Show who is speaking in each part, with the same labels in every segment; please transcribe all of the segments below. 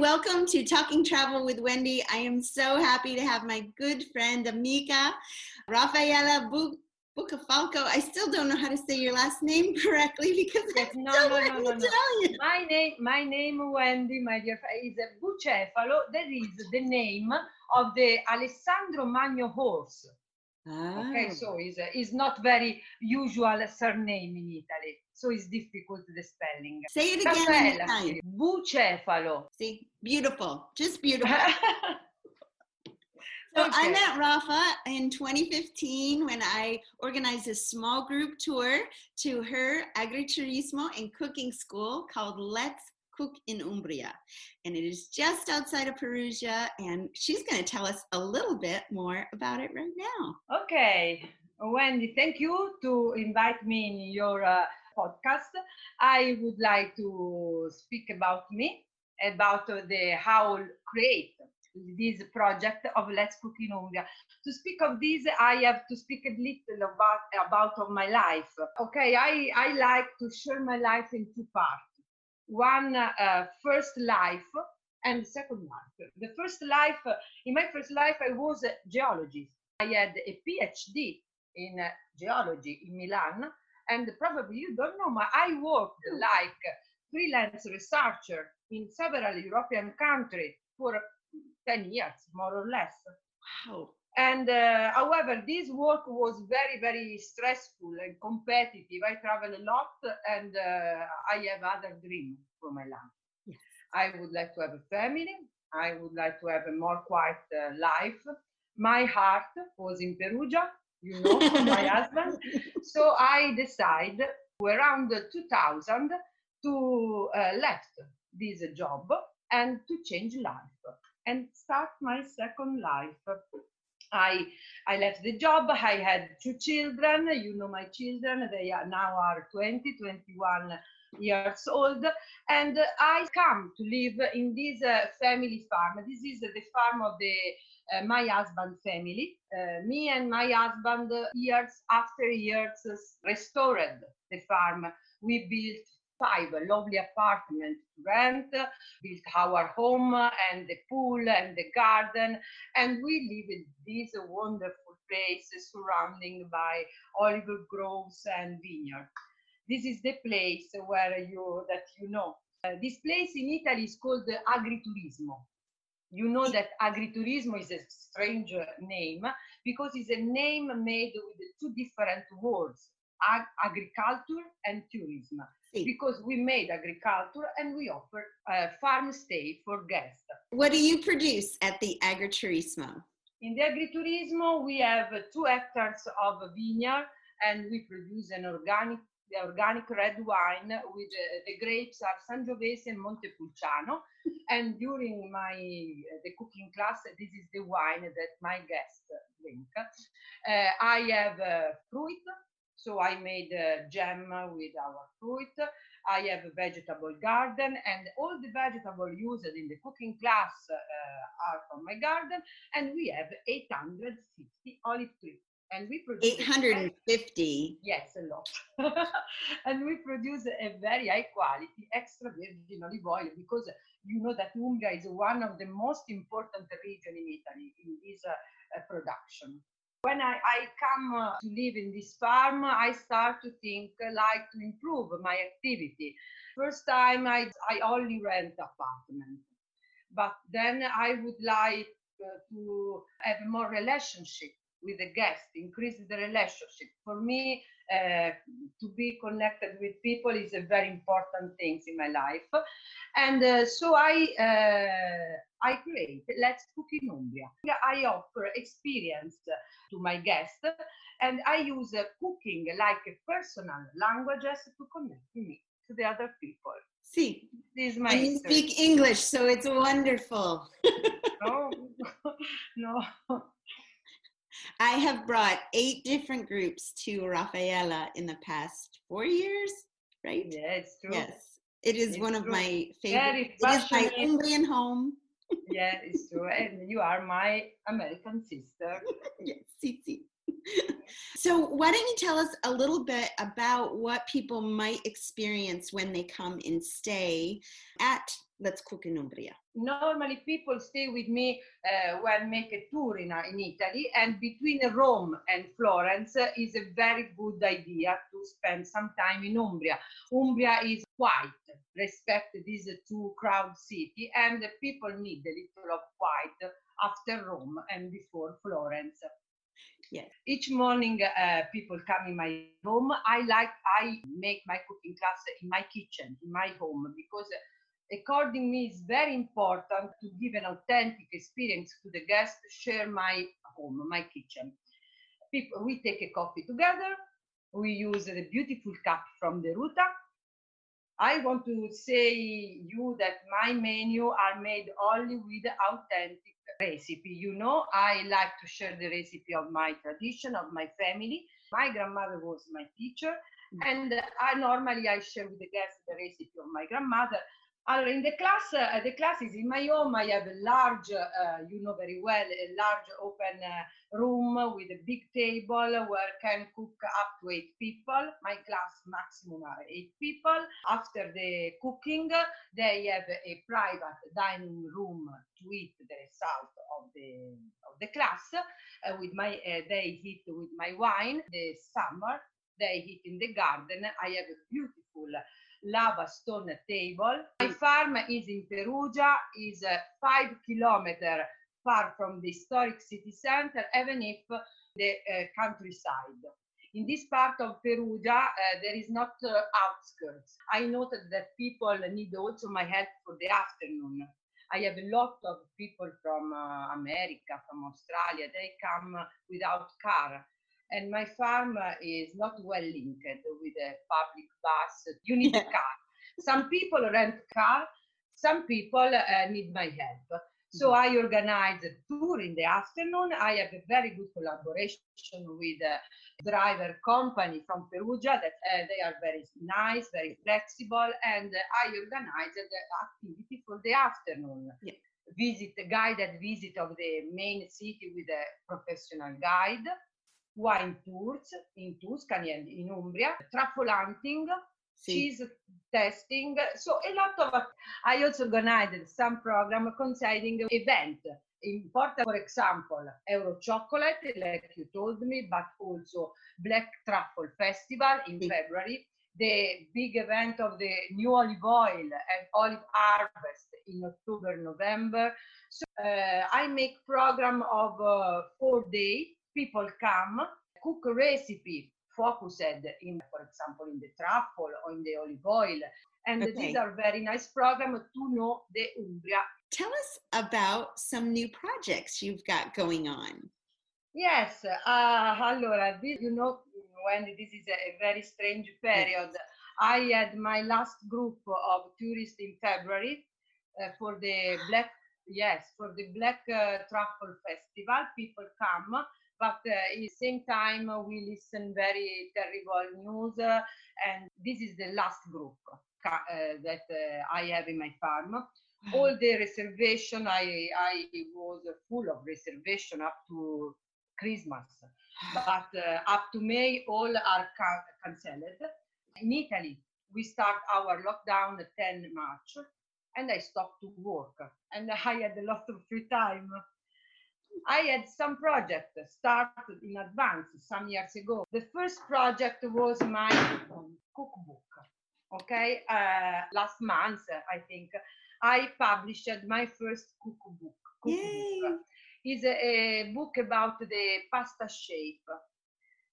Speaker 1: Welcome to Talking Travel with Wendy. I am so happy to have my good friend, amica, Rafaela Bu- Bucafalco. I still don't know how to say your last name correctly because
Speaker 2: Yes,
Speaker 1: I'm
Speaker 2: no,
Speaker 1: still
Speaker 2: no, no, no, no. My name, my name, Wendy, my dear friend, is Bucefalo. That is the name of the Alessandro Magno horse. Okay,
Speaker 1: Oh.
Speaker 2: so it's, it's not very usual surname in Italy, so it's difficult the spelling.
Speaker 1: Say it again in
Speaker 2: Raffaella, Bucefalo.
Speaker 1: See, beautiful, just beautiful. So I met Rafa in 2015 when I organized a small group tour to her agriturismo and cooking school called Let's Cook in Umbria. And it is just outside of Perugia. And she's going to tell us a little bit more about it right now.
Speaker 2: Okay, Wendy, thank you to invite me in your uh, podcast. I would like to speak about me, about the how create this project of Let's Cook in Umbria. To speak of this, I have to speak a little about about of my life. Okay, I I like to share my life in two parts. One uh, first life and second life. The first life, in my first life, I was a geologist. I had a PhD in uh, geology in Milan, and probably you don't know, but I worked like freelance researcher in several European countries for 10 years, more or less.
Speaker 1: Wow.
Speaker 2: And uh, however, this work was very, very stressful and competitive. I travel a lot and uh, I have other dreams for my life.
Speaker 1: Yes.
Speaker 2: I would like to have a family. I would like to have a more quiet uh, life. My heart was in Perugia, you know, for my husband. So I decided around 2000 to uh, left this job and to change life and start my second life. I I left the job. I had two children. You know my children. They are now are 20, 21 years old, and I come to live in this uh, family farm. This is the farm of the uh, my husband family. Uh, me and my husband, uh, years after years, restored the farm. We built five lovely apartments to rent, built our home and the pool and the garden, and we live in this wonderful place surrounding by olive groves and vineyards. This is the place where you that you know. Uh, this place in Italy is called the agriturismo. You know that agriturismo is a strange uh, name because it's a name made with two different words, ag- agriculture and tourism
Speaker 1: See,
Speaker 2: because we made agriculture and we offer a farm stay for guests.
Speaker 1: what do you produce at the Agriturismo?
Speaker 2: In the agriturismo, we have uh, two hectares of vineyard and we produce an organic the organic red wine with uh, the grapes are Sangiovese and Montepulciano. and during my uh, the cooking class, this is the wine that my guests drink. Uh, I have fruit, so I made a jam with our fruit. I have a vegetable garden, and all the vegetable used in the cooking class are from my garden. And we have 850 olive trees, and we produce a
Speaker 1: 850.
Speaker 2: Yes, a lot. and we produce a very high quality extra virgin olive oil because you know that Umbria is one of the most important region in Italy in this uh, uh, production. When I, I come uh, to live in this farm, I start to think uh, like to improve my activity. First time I, I only rent apartment, but then I would like uh, to have more relationship with the guest, increase the relationship. For me, uh, to be connected with people is a very important thing in my life, and uh, so I uh, I create Let's Cook in Umbria. I offer experience to my guests, and I use uh, cooking like a personal languages to connect me to the other people.
Speaker 1: See,
Speaker 2: this is my
Speaker 1: and you speak English, so it's wonderful.
Speaker 2: no, no.
Speaker 1: I have brought eight different groups to Rafaela in the past four years, right?
Speaker 2: Yeah, it's true.
Speaker 1: Yes. It is
Speaker 2: It's
Speaker 1: one of my favorite. It is my. Umbrian home.
Speaker 2: Yeah, it's true. And you are my American sister.
Speaker 1: yes, Cici. So, why don't you tell us a little bit about what people might experience when they come and stay at Let's Cook in Umbria?
Speaker 2: Normally, people stay with me uh, when make a tour in, uh, in Italy, and between Rome and Florence uh, is a very good idea to spend some time in Umbria. Umbria is quiet, respect this two crowd city, and people need a little of quiet after Rome and before Florence.
Speaker 1: Yes.
Speaker 2: Each morning, uh, people come in my home. I like I make my cooking class in my kitchen, in my home, because according me it's very important to give an authentic experience to the guest share my home my kitchen people we take a coffee together we use the beautiful cup from Deruta i want to say you that my menu are made only with authentic recipe you know? I like to share the recipe of my tradition of my family. My grandmother was my teacher mm. and uh, i normally i share with the guests the recipe of my grandmother in the class, uh, the class is in my home. I have a large, uh, you know very well, a large open uh, room with a big table where can cook up to eight people. My class maximum are eight people. After the cooking, they have a private dining room to eat the result of the of the class. With my, they eat with my wine. The summer, they eat in the garden. I have a beautiful lava stone table. My farm is in Perugia, is uh, five kilometer far from the historic city center, even if the uh, countryside. In this part of Perugia, uh, there is not uh, outskirts. I noted that people need also my help for the afternoon. I have a lot of people from uh, America, from Australia. They come without car and my farm uh, is not well linked with a public bus. You need a car. Some people rent a car, some people uh, need my help. So I organize a tour in the afternoon. I have a very good collaboration with a driver company from Perugia that uh, they are very nice, very flexible, and I organize the activity for the afternoon.
Speaker 1: Yeah.
Speaker 2: Visit guided visit of the main city with a professional guide wine tours in Tuscany and in Umbria, truffle hunting,
Speaker 1: See,
Speaker 2: cheese testing. So a lot of. I also organized some program concerning event. Important, for example, Euro Chocolate, like you told me, but also Black Truffle Festival in
Speaker 1: Sì.
Speaker 2: February, the big event of the new olive oil and olive harvest in October, November. So uh, I make program of uh, four days. People come, cook a recipe focused in, for example, in the truffle or in the olive oil. And
Speaker 1: Okay.
Speaker 2: these are very nice programs to know the Umbria.
Speaker 1: tell us about some new projects you've got going on.
Speaker 2: Yes, uh, allora, this, you know, when this is a, very strange period, I had my last group of tourists in February uh, for the Black, yes, for the Black uh, Truffle Festival. People come, but uh, at the same time, uh, we listen very terrible news, uh, and this is the last group uh, that uh, I have in my farm. All the reservation I I was full of reservation up to Christmas, but uh, up to May all are ca- cancelled. In Italy, we start our lockdown at 10 March, and I stopped to work, and I had a lot of free time. I had some project started in advance some years ago. The first project was my cookbook. Okay, uh, last month I think I published my first cookbook.
Speaker 1: Yay!
Speaker 2: cookbook. It's a, a book about the pasta shape,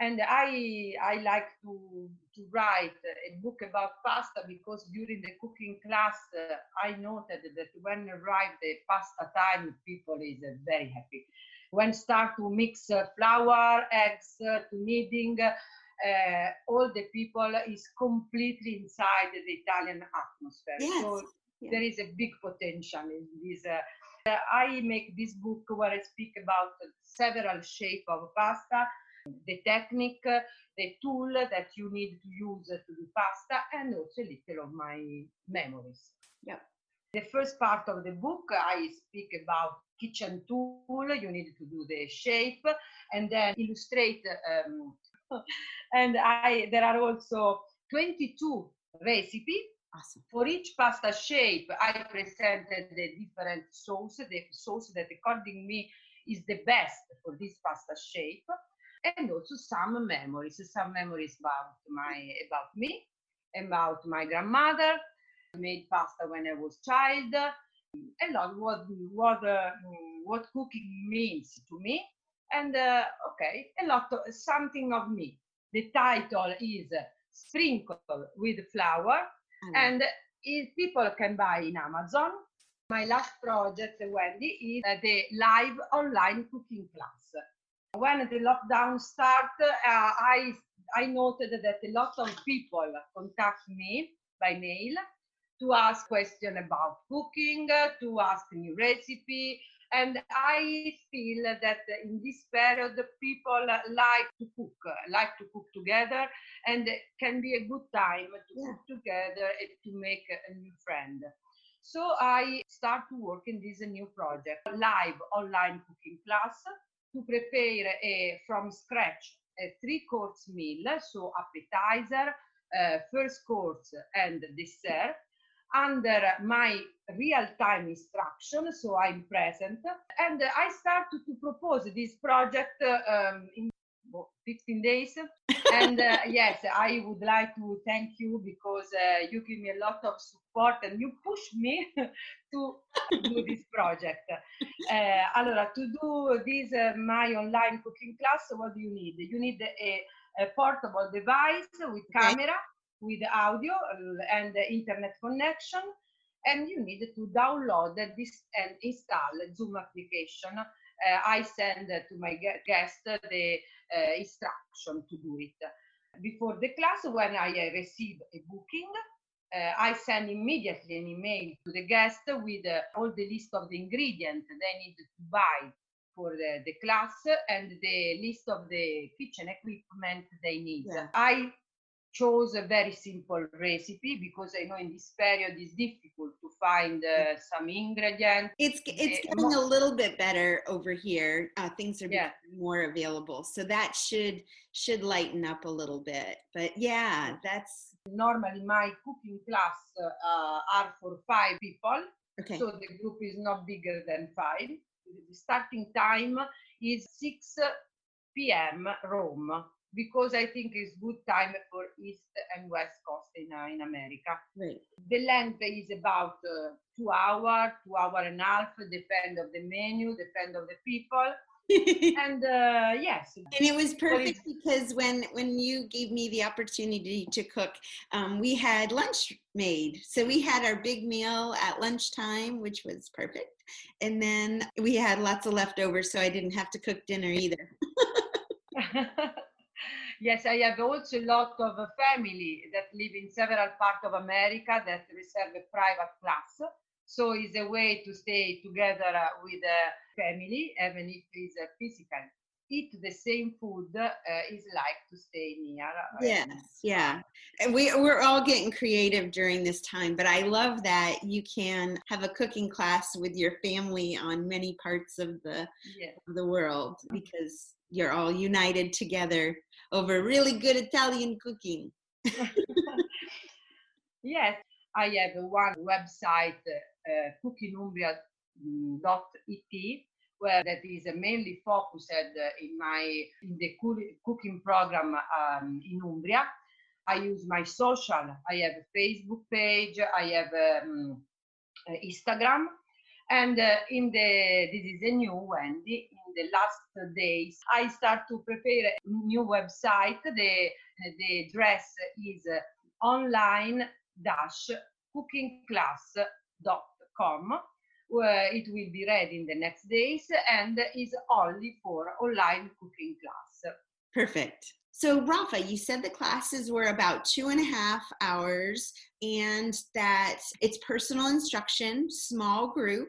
Speaker 2: and I I like to to write a book about pasta because during the cooking class uh, I noted that when arrived the pasta time, people is uh, very happy. When start to mix uh, flour, eggs, uh, to kneading, uh, all the people is completely inside the Italian atmosphere.
Speaker 1: Yes.
Speaker 2: So
Speaker 1: Yeah.
Speaker 2: there is a big potential in this. Uh, I make this book where I speak about several shape of pasta, the technique, the tool that you need to use to do pasta, and also a little of my memories.
Speaker 1: Yep.
Speaker 2: The first part of the book, I speak about kitchen tool. You need to do the shape, and then illustrate. Um, and I there are also 22 recipe
Speaker 1: Awesome.
Speaker 2: for each pasta shape, I presented the different sauce, the sauce that according me is the best for this pasta shape, and also some memories, some memories about my about me, about my grandmother. I made pasta when I was child. A lot what what uh, mm, what cooking means to me, and uh, okay, a lot of something of me. The title is Sprinkle with Flour
Speaker 1: love
Speaker 2: and if people can buy in Amazon. My last project, Wendy, is the live online cooking class. When the lockdown started, uh, I I noted that a lot of people contact me by mail to ask questions about cooking, to ask new recipe, and I feel that in this period people like to cook, like to cook together, and it can be a good time to
Speaker 1: Yeah.
Speaker 2: cook together and to make a new friend. So I start to work in this new project, live online cooking class to prepare a from scratch a three course meal, so appetizer, uh, first course and dessert under my real time instruction, so I'm present. And I started to propose this project um, in 15 days. and uh, yes, I would like to thank you because uh, you give me a lot of support and you push me to do this project. Uh, allora, to do this uh, my online cooking class, what do you need? You need a, a portable device with
Speaker 1: Okay.
Speaker 2: camera, with audio uh, and internet connection, and you need to download this and install Zoom application. Uh, I send to my guest the instruction to do it. Before the class, when I receive a booking, uh, I send immediately an email to the guest with uh, all the list of the ingredients they need to buy for the, the class and the list of the kitchen equipment they need.
Speaker 1: Yeah.
Speaker 2: I chose a very simple recipe because I know in this period it's difficult to find uh, some ingredients.
Speaker 1: It's it's
Speaker 2: Eh,
Speaker 1: getting a little bit better over here. Uh, things are
Speaker 2: Yeah.
Speaker 1: more available, so that should should lighten up a little bit. But yeah, that's
Speaker 2: Normally, my cooking class uh, are for five people,
Speaker 1: okay.
Speaker 2: so the group is not bigger than five. The starting time is 6 p.m. Rome because I think it's good time for East and West Coast in, uh, in America.
Speaker 1: Great.
Speaker 2: The length is about uh, two hour, two hour and a half, depend of the menu, depend of the people. And uh, yes,
Speaker 1: and it was perfect
Speaker 2: is-
Speaker 1: because when when you gave me the opportunity to cook um, we had lunch made. So we had our big meal at lunchtime which was perfect. And then we had lots of leftovers so i didn't have to cook dinner either.
Speaker 2: Yes, I have also a lot of family that live in several parts of America that reserve a private class. So it's a way to stay together with a family, even if it's uh, physical. Eat the same food uh, is like to stay near. uh,
Speaker 1: yes yeah and we, we're all getting creative during this time but i love that you can have a cooking class with your family on many parts of the
Speaker 2: Yeah.
Speaker 1: of the world because you're all united together over really good italian cooking
Speaker 2: yes, I have one website, uh, cookingumbria.it, where that is mainly focused uh, in my in the cooking program um, in Umbria. I use my social. I have a Facebook page. I have um, uh, Instagram, and uh, in the this is a new Wendy. In the last days, I start to prepare a new website. The the address is uh, online dash where it will be ready in the next days and is only for online cooking class
Speaker 1: Perfect. So, Rafa, you said the classes were about two and a half hours and that it's personal instruction, small group.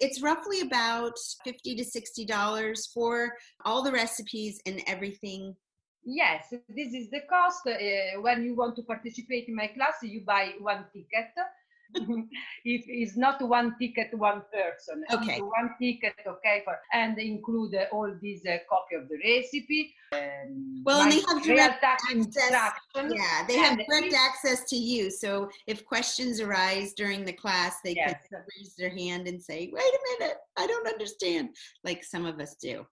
Speaker 1: It's roughly about 50 to $60 for all the recipes and everything.
Speaker 2: Yes, this is the cost. Uh, when you want to participate in my class, you buy one ticket if it's not one ticket, one person.
Speaker 1: Okay.
Speaker 2: It's one ticket, okay, for and include uh, all these uh, copy of the recipe. Um,
Speaker 1: Well, and they have direct access. Yeah, they have direct
Speaker 2: if-
Speaker 1: access to you. So if questions arise during the class, they
Speaker 2: Yes.
Speaker 1: can raise their hand and say, wait a minute, I don't understand, like some of us do.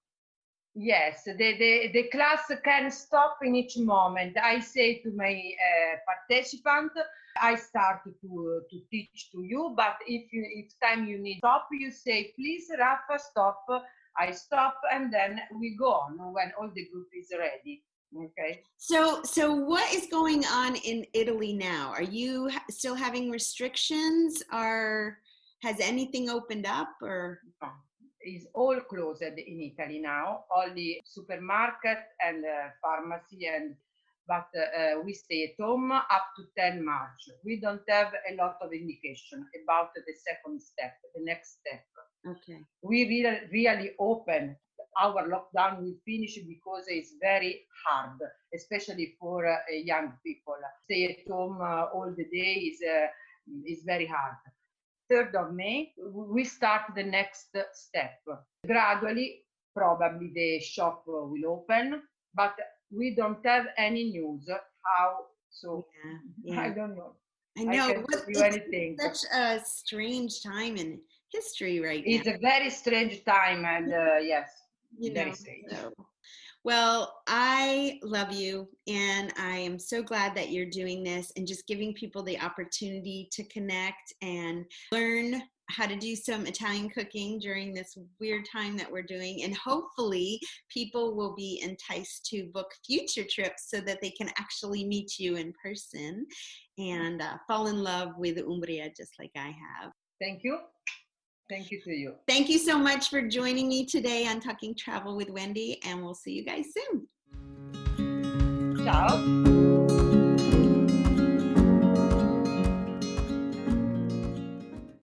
Speaker 2: Yes, the, the, the class can stop in each moment. I say to my uh, participant, I start to, to teach to you, but if you, if time you need stop, you say, please, Rafa, stop. I stop, and then we go on when all the group is ready. Okay.
Speaker 1: So, so what is going on in Italy now? Are you still having restrictions? Are has anything opened up? Or
Speaker 2: No, is all closed in Italy now. Only supermarket and uh, pharmacy, and but uh, we stay at home up to 10 March. We don't have a lot of indication about the second step, the next step.
Speaker 1: okay,
Speaker 2: We really, really open. Our lockdown will finish because it's very hard, especially for uh, young people. Stay at home uh, all the day is uh, is very hard. 3rd of May, we start the next step. Gradually, probably the shop will open, but we don't have any news how. So
Speaker 1: yeah,
Speaker 2: I don't know.
Speaker 1: I
Speaker 2: I
Speaker 1: know.
Speaker 2: can
Speaker 1: What- it's such a strange time in history right
Speaker 2: It's
Speaker 1: now.
Speaker 2: a very strange time, and uh, yes,
Speaker 1: you
Speaker 2: very
Speaker 1: know.
Speaker 2: strange.
Speaker 1: so. Well, I love you, and I am so glad that you're doing this and just giving people the opportunity to connect and learn how to do some Italian cooking during this weird time that we're doing. And hopefully, people will be enticed to book future trips so that they can actually meet you in person and uh, fall in love with Umbria just like I have.
Speaker 2: Thank you. Thank you to you.
Speaker 1: Thank you so much for joining me today on Talking Travel with Wendy, and we'll see you guys soon.
Speaker 2: Ciao.